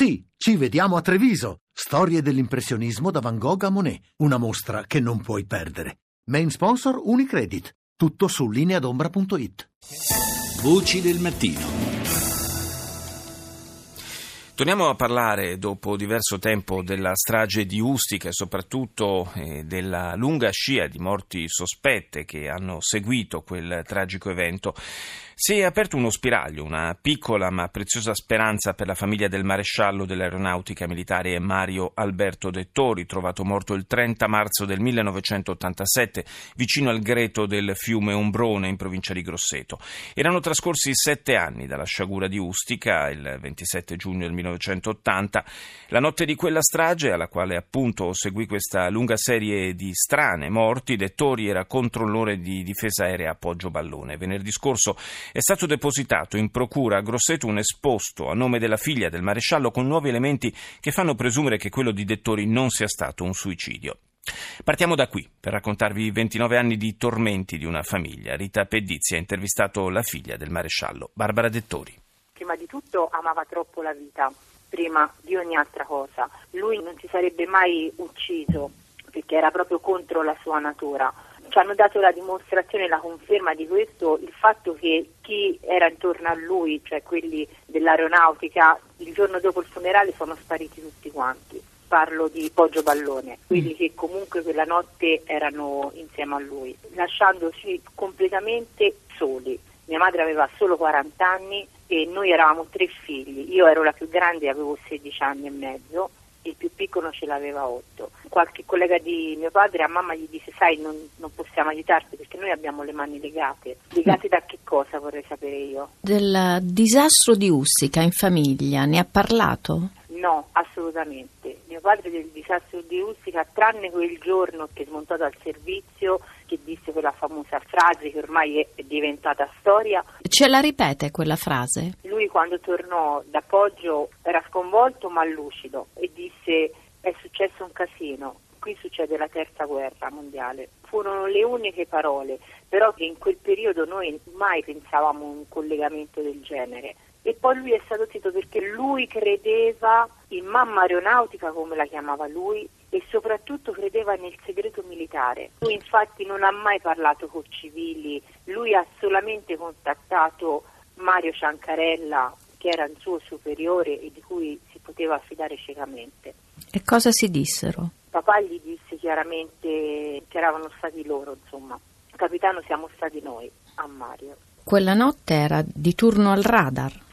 Sì, ci vediamo a Treviso. Storie dell'impressionismo da Van Gogh a Monet. Una mostra che non puoi perdere. Main sponsor Unicredit. Tutto su lineadombra.it. Voci del mattino. Torniamo a parlare dopo diverso tempo della strage di Ustica e soprattutto eh, della lunga scia di morti sospette che hanno seguito quel tragico evento. Si è aperto uno spiraglio, una piccola ma preziosa speranza per la famiglia del maresciallo dell'aeronautica militare Mario Alberto Dettori, trovato morto il 30 marzo del 1987 vicino al greto del fiume Ombrone in provincia di Grosseto. Erano trascorsi sette anni dalla sciagura di Ustica, il 27 giugno del 1980. La notte di quella strage, alla quale appunto seguì questa lunga serie di strane morti, Dettori era controllore di difesa aerea a Poggio Ballone. Venerdì scorso è stato depositato in procura a Grosseto un esposto a nome della figlia del maresciallo con nuovi elementi che fanno presumere che quello di Dettori non sia stato un suicidio. Partiamo da qui per raccontarvi i 29 anni di tormenti di una famiglia. Rita Pedizzi ha intervistato la figlia del maresciallo, Barbara Dettori. Prima di tutto amava troppo la vita, prima di ogni altra cosa. Lui non si sarebbe mai ucciso perché era proprio contro la sua natura ci hanno dato la dimostrazione la conferma di questo il fatto che chi era intorno a lui, cioè quelli dell'aeronautica, il giorno dopo il funerale sono spariti tutti quanti. Parlo di Poggio Ballone, quelli che comunque quella notte erano insieme a lui, lasciandoci completamente soli. Mia madre aveva solo 40 anni e noi eravamo tre figli. Io ero la più grande e avevo 16 anni e mezzo il più piccolo ce l'aveva 8. Qualche collega di mio padre a mamma gli disse sai non, non, possiamo aiutarti perché noi abbiamo le mani legate. Legate da che cosa vorrei sapere io? Del disastro di Ustica in famiglia, ne ha parlato? No, assolutamente. Padre del disastro di Ustica, tranne quel giorno che è smontato al servizio, che disse quella famosa frase che ormai è diventata storia. Ce la ripete quella frase? Lui quando tornò da Poggio era sconvolto ma lucido e disse è successo un casino, qui succede la terza guerra mondiale. Furono le uniche parole, però che in quel periodo noi mai pensavamo a un collegamento del genere e poi lui è stato zitto perché lui credeva in mamma aeronautica come la chiamava lui e soprattutto credeva nel segreto militare. Lui infatti non ha mai parlato con civili, lui ha solamente contattato Mario Ciancarella che era il suo superiore e di cui si poteva affidare ciecamente. E cosa si dissero? Papà gli disse chiaramente che eravano stati loro, insomma. Capitano siamo stati noi, a Mario. Quella notte era di turno al radar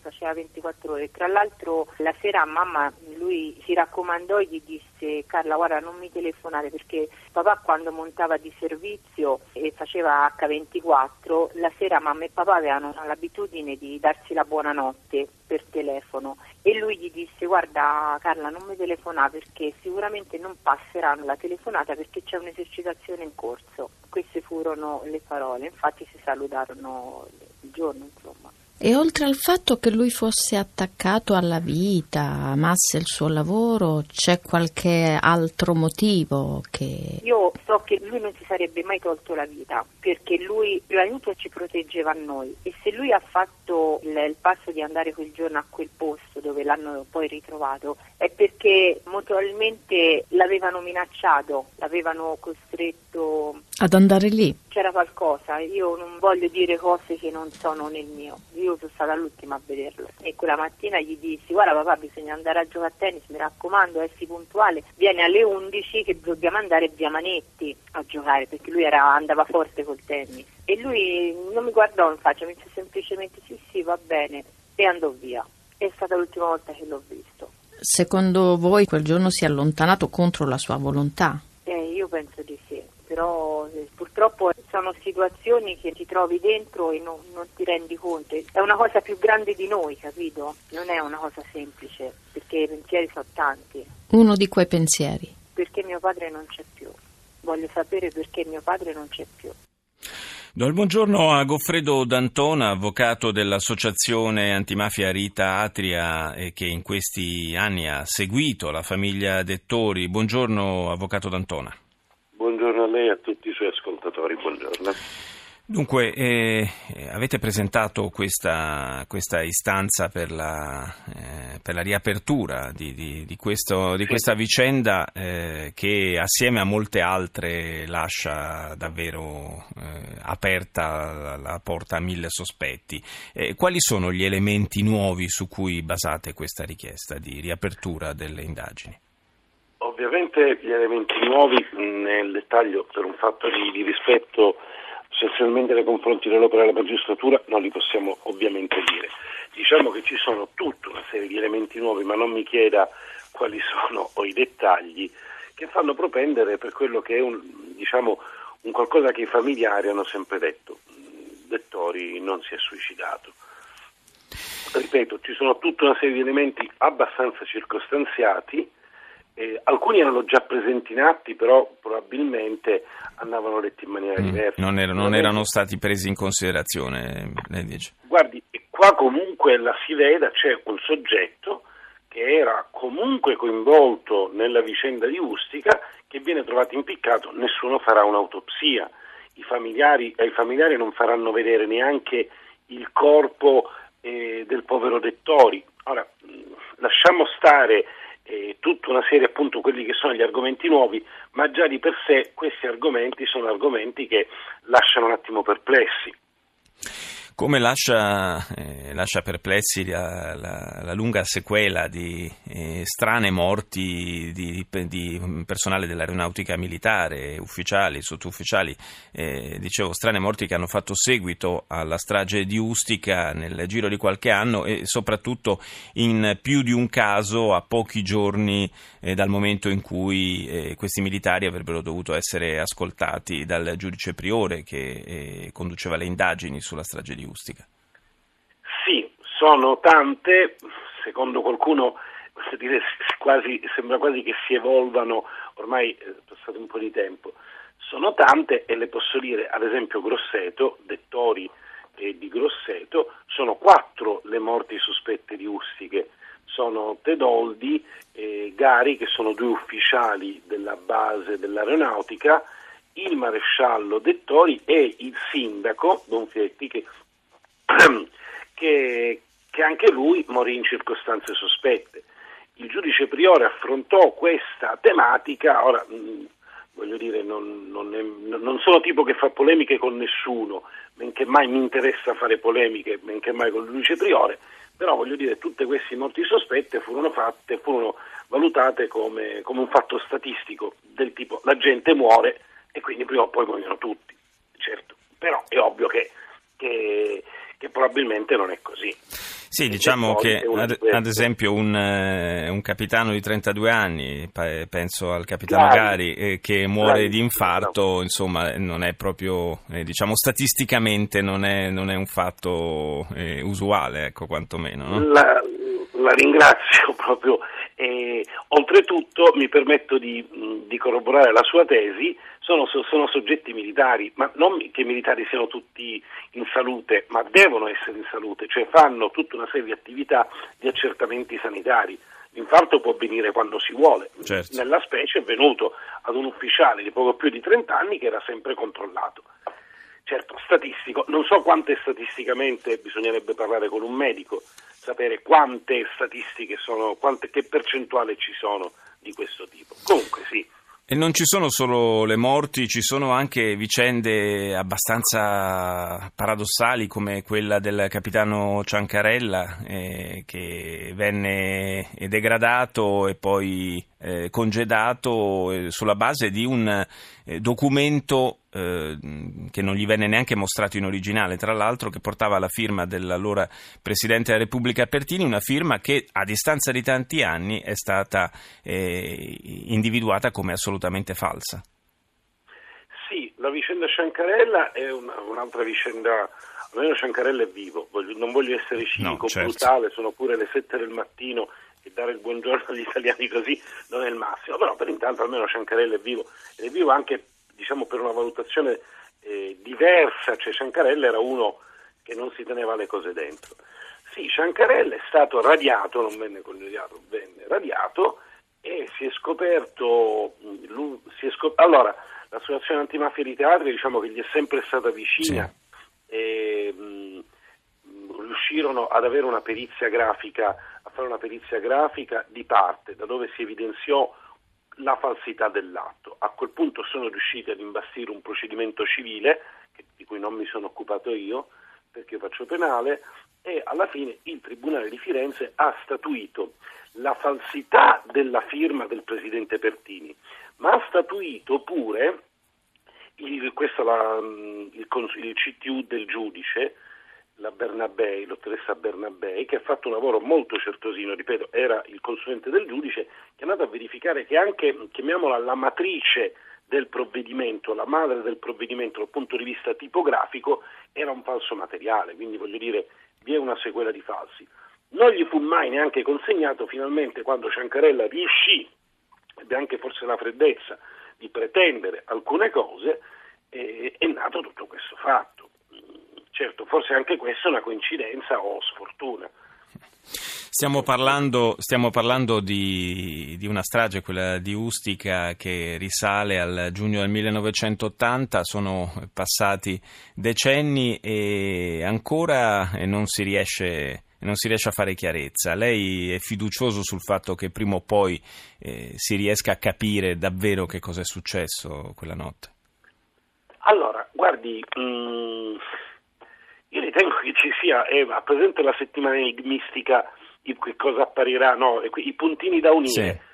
faceva 24 ore. Tra l'altro la sera mamma lui si raccomandò e gli disse Carla guarda non mi telefonare perché papà quando montava di servizio e faceva H24 la sera mamma e papà avevano l'abitudine di darsi la buonanotte per telefono e lui gli disse guarda Carla non mi telefonare perché sicuramente non passeranno la telefonata perché c'è un'esercitazione in corso. Queste furono le parole, infatti si salutarono il giorno insomma. E oltre al fatto che lui fosse attaccato alla vita, amasse il suo lavoro, c'è qualche altro motivo che... Io so che lui non si sarebbe mai tolto la vita, perché lui prima di tutto ci proteggeva a noi. E se lui ha fatto il, il passo di andare quel giorno a quel posto dove l'hanno poi ritrovato, è perché mutualmente l'avevano minacciato, l'avevano costretto ad andare lì. C'era qualcosa, io non voglio dire cose che non sono nel mio. Io sono stata l'ultima a vederlo e quella mattina gli dissi "Guarda papà, bisogna andare a giocare a tennis, mi raccomando, essi puntuale. Vieni alle 11 che dobbiamo andare via Manetti a giocare", perché lui era, andava forte col tennis. E lui non mi guardò in faccia, mi disse semplicemente "Sì, sì, va bene" e andò via. È stata l'ultima volta che l'ho visto. Secondo voi quel giorno si è allontanato contro la sua volontà? Eh, io penso di sì, però eh, purtroppo sono situazioni che ti trovi dentro e non, non, ti rendi conto. È una cosa più grande di noi, capito? Non è una cosa semplice, perché i pensieri sono tanti. Uno di quei pensieri? Perché mio padre non c'è più. Voglio sapere perché mio padre non c'è più. Do il buongiorno a Goffredo D'Antona, avvocato dell'associazione antimafia Rita Atria e che in questi anni ha seguito la famiglia Dettori. Buongiorno avvocato D'Antona. Buongiorno a lei e a tutti i suoi ascoltatori, buongiorno. Dunque, eh, avete presentato questa, questa istanza per la, eh, per la, riapertura di, di, di, questo, di questa vicenda eh, che assieme a molte altre lascia davvero eh, aperta la porta a mille sospetti. Eh, quali sono gli elementi nuovi su cui basate questa richiesta di riapertura delle indagini? Ovviamente gli elementi nuovi nel dettaglio per un fatto di, di rispetto essenzialmente nei confronti dell'opera della magistratura non li possiamo ovviamente dire. Diciamo che ci sono tutta una serie di elementi nuovi, ma non mi chieda quali sono o i dettagli che fanno propendere per quello che è un, diciamo, un qualcosa che i familiari hanno sempre detto. Dettori non si è suicidato. Ripeto, ci sono tutta una serie di elementi abbastanza circostanziati eh, alcuni erano già presenti in atti, però probabilmente andavano letti in maniera mm, diversa. Non, er- non erano stati presi in considerazione, lei dice? Guardi, qua comunque la si veda, c'è un soggetto che era comunque coinvolto nella vicenda di Ustica che viene trovato impiccato, nessuno farà un'autopsia, i familiari, ai familiari non faranno vedere neanche il corpo eh, del povero Dettori. Ora, lasciamo stare eh, tutta una serie appunto quelli che sono gli argomenti nuovi, ma già di per sé questi argomenti sono argomenti che lasciano un attimo perplessi. Come lascia, eh, lascia perplessi la, la, la, lunga sequela di eh, strane morti di, di, personale dell'aeronautica militare, ufficiali, sottufficiali, eh, dicevo strane morti che hanno fatto seguito alla strage di Ustica nel giro di qualche anno e soprattutto in più di un caso a pochi giorni eh, dal momento in cui eh, questi militari avrebbero dovuto essere ascoltati dal giudice priore che eh, conduceva le indagini sulla strage di Ustica. Sì, sono tante, secondo qualcuno dire, quasi, sembra quasi che si evolvano, ormai è passato un po' di tempo, sono tante e le posso dire, ad esempio Grosseto, dettori eh, di Grosseto, sono quattro le morti sospette di Ustiche, sono Tedoldi e Gari che sono due ufficiali della base dell'aeronautica, il maresciallo Dettori e il sindaco Donfietti che, che, che anche lui morì in circostanze sospette. Il giudice Priore affrontò questa tematica, ora mh, voglio dire, non, non, è, non, sono tipo che fa polemiche con nessuno, benché mai mi interessa fare polemiche, benché mai con il giudice Priore, però voglio dire, tutte queste morti sospette furono fatte, furono valutate come, come un fatto statistico del tipo la gente muore e quindi prima o poi muoiono tutti, certo, però è ovvio che, che, che probabilmente non è così. Sì, diciamo che ad, ad esempio un, uh, un, capitano di 32 anni, penso al capitano Gari, eh, che muore Gari, di infarto, no. insomma, non è proprio, eh, diciamo, statisticamente non è, non è un fatto eh, usuale, ecco, quantomeno. No? La, la ringrazio proprio e, oltretutto mi permetto di, di, corroborare la sua tesi, sono, sono, soggetti militari, ma non che i militari siano tutti in salute, ma devono essere in salute, cioè fanno tutta una serie di attività di accertamenti sanitari. L'infarto può avvenire quando si vuole, certo. nella specie è venuto ad un ufficiale di poco più di 30 anni che era sempre controllato. Certo, statistico, non so quante statisticamente bisognerebbe parlare con un medico, sapere quante statistiche sono, quante, che percentuale ci sono di questo tipo. Comunque sì. E non ci sono solo le morti, ci sono anche vicende abbastanza paradossali come quella del capitano Ciancarella eh, che venne degradato e poi eh, congedato eh, sulla base di un eh, documento eh, che non gli venne neanche mostrato in originale, tra l'altro che portava la firma dell'allora Presidente della Repubblica Pertini, una firma che a distanza di tanti anni è stata eh, individuata come assolutamente falsa. Sì, la vicenda Ciancarella è una, un'altra vicenda almeno Ciancarella è vivo, non voglio essere cinico, no, certo. brutale, sono pure le 7 del mattino dare il buongiorno agli italiani così non è il massimo, però per intanto almeno Ciancarella è vivo ed è vivo anche diciamo, per una valutazione eh, diversa, cioè Ciancarella era uno che non si teneva le cose dentro. Sì, Ciancarella è stato radiato, non venne congediato, venne radiato e si è scoperto, si è scop- allora l'associazione antimafia di teatri diciamo che gli è sempre stata vicina Sì. e mh, mh, riuscirono ad avere una perizia grafica, fare una perizia grafica di parte, da dove si evidenziò la falsità dell'atto. A quel punto sono riusciti ad imbastire un procedimento civile, di cui non mi sono occupato io, perché io faccio penale, e alla fine il Tribunale di Firenze ha statuito la falsità della firma del Presidente Pertini, ma ha statuito pure, il, la, mh, il, il CTU del giudice, la Bernabei, dottoressa Bernabei, che ha fatto un lavoro molto certosino, ripeto, era il consulente del giudice, che è andato a verificare che anche, chiamiamola la matrice del provvedimento, la madre del provvedimento dal punto di vista tipografico, era un falso materiale, quindi voglio dire, vi è una sequela di falsi. Non gli fu mai neanche consegnato, finalmente quando Ciancarella riuscì, ebbe anche forse la freddezza di pretendere alcune cose, eh, è nato tutto questo fatto. Certo, forse anche questa è una coincidenza o sfortuna. Stiamo parlando, stiamo parlando di, di una strage, quella di Ustica, che risale al giugno del 1980, sono passati decenni e ancora non si riesce, non si riesce a fare chiarezza. Lei è fiducioso sul fatto che prima o poi eh, si riesca a capire davvero che cosa è successo quella notte? Allora, guardi, mm, io ritengo che ci sia, eh, a presente la settimana enigmistica di che cosa apparirà, no, e i puntini da unire. Sì.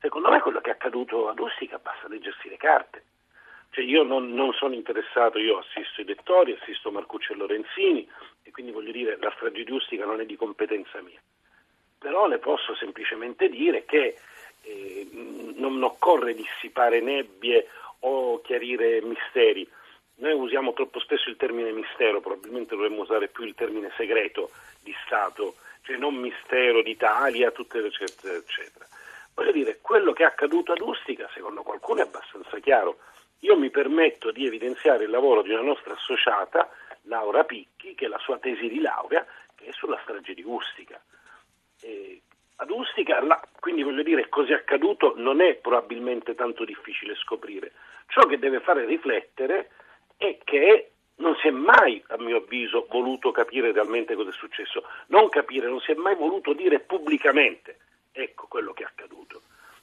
Secondo me quello che è accaduto ad Ustica basta leggersi le carte. Cioè io non, non sono interessato, io assisto i lettori, assisto Marcuccio e Lorenzini e quindi voglio dire la strage di Ustica non è di competenza mia. Però le posso semplicemente dire che eh, non occorre dissipare nebbie o chiarire misteri. Noi usiamo troppo spesso il termine mistero, probabilmente dovremmo usare più il termine segreto di Stato, cioè non mistero d'Italia, tutte le eccetera, eccetera. Voglio dire, quello che è accaduto ad Ustica, secondo qualcuno, è abbastanza chiaro. Io mi permetto di evidenziare il lavoro di una nostra associata, Laura Picchi, che è la sua tesi di laurea, che è sulla strage di Ustica. E ad Ustica, là, quindi voglio dire, cos'è accaduto non è probabilmente tanto difficile scoprire. Ciò che deve fare riflettere è che non si è mai, a mio avviso, voluto capire realmente cosa è successo. Non capire, non si è mai voluto dire pubblicamente. Ecco quello che è accaduto.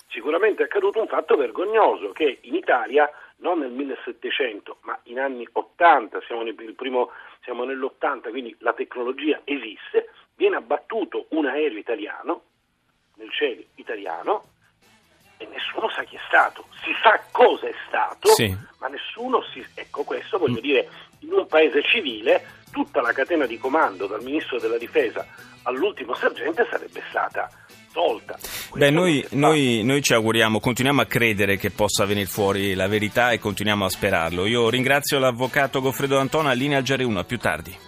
Sicuramente è accaduto un fatto vergognoso che in Italia, non nel 1700, ma in anni 80, siamo, nel, primo, siamo nell'80, quindi la tecnologia esiste, viene abbattuto un aereo italiano nel cielo italiano nessuno sa chi è stato. Si sa cosa è stato, Sì. ma nessuno si... Ecco questo, voglio dire, in un paese civile tutta la catena di comando dal ministro della difesa all'ultimo sergente sarebbe stata tolta. Beh, noi, noi- noi ci auguriamo, continuiamo a credere che possa venire fuori la verità e continuiamo a sperarlo. Io ringrazio l'avvocato Goffredo Antona, linea al GR1, a più tardi.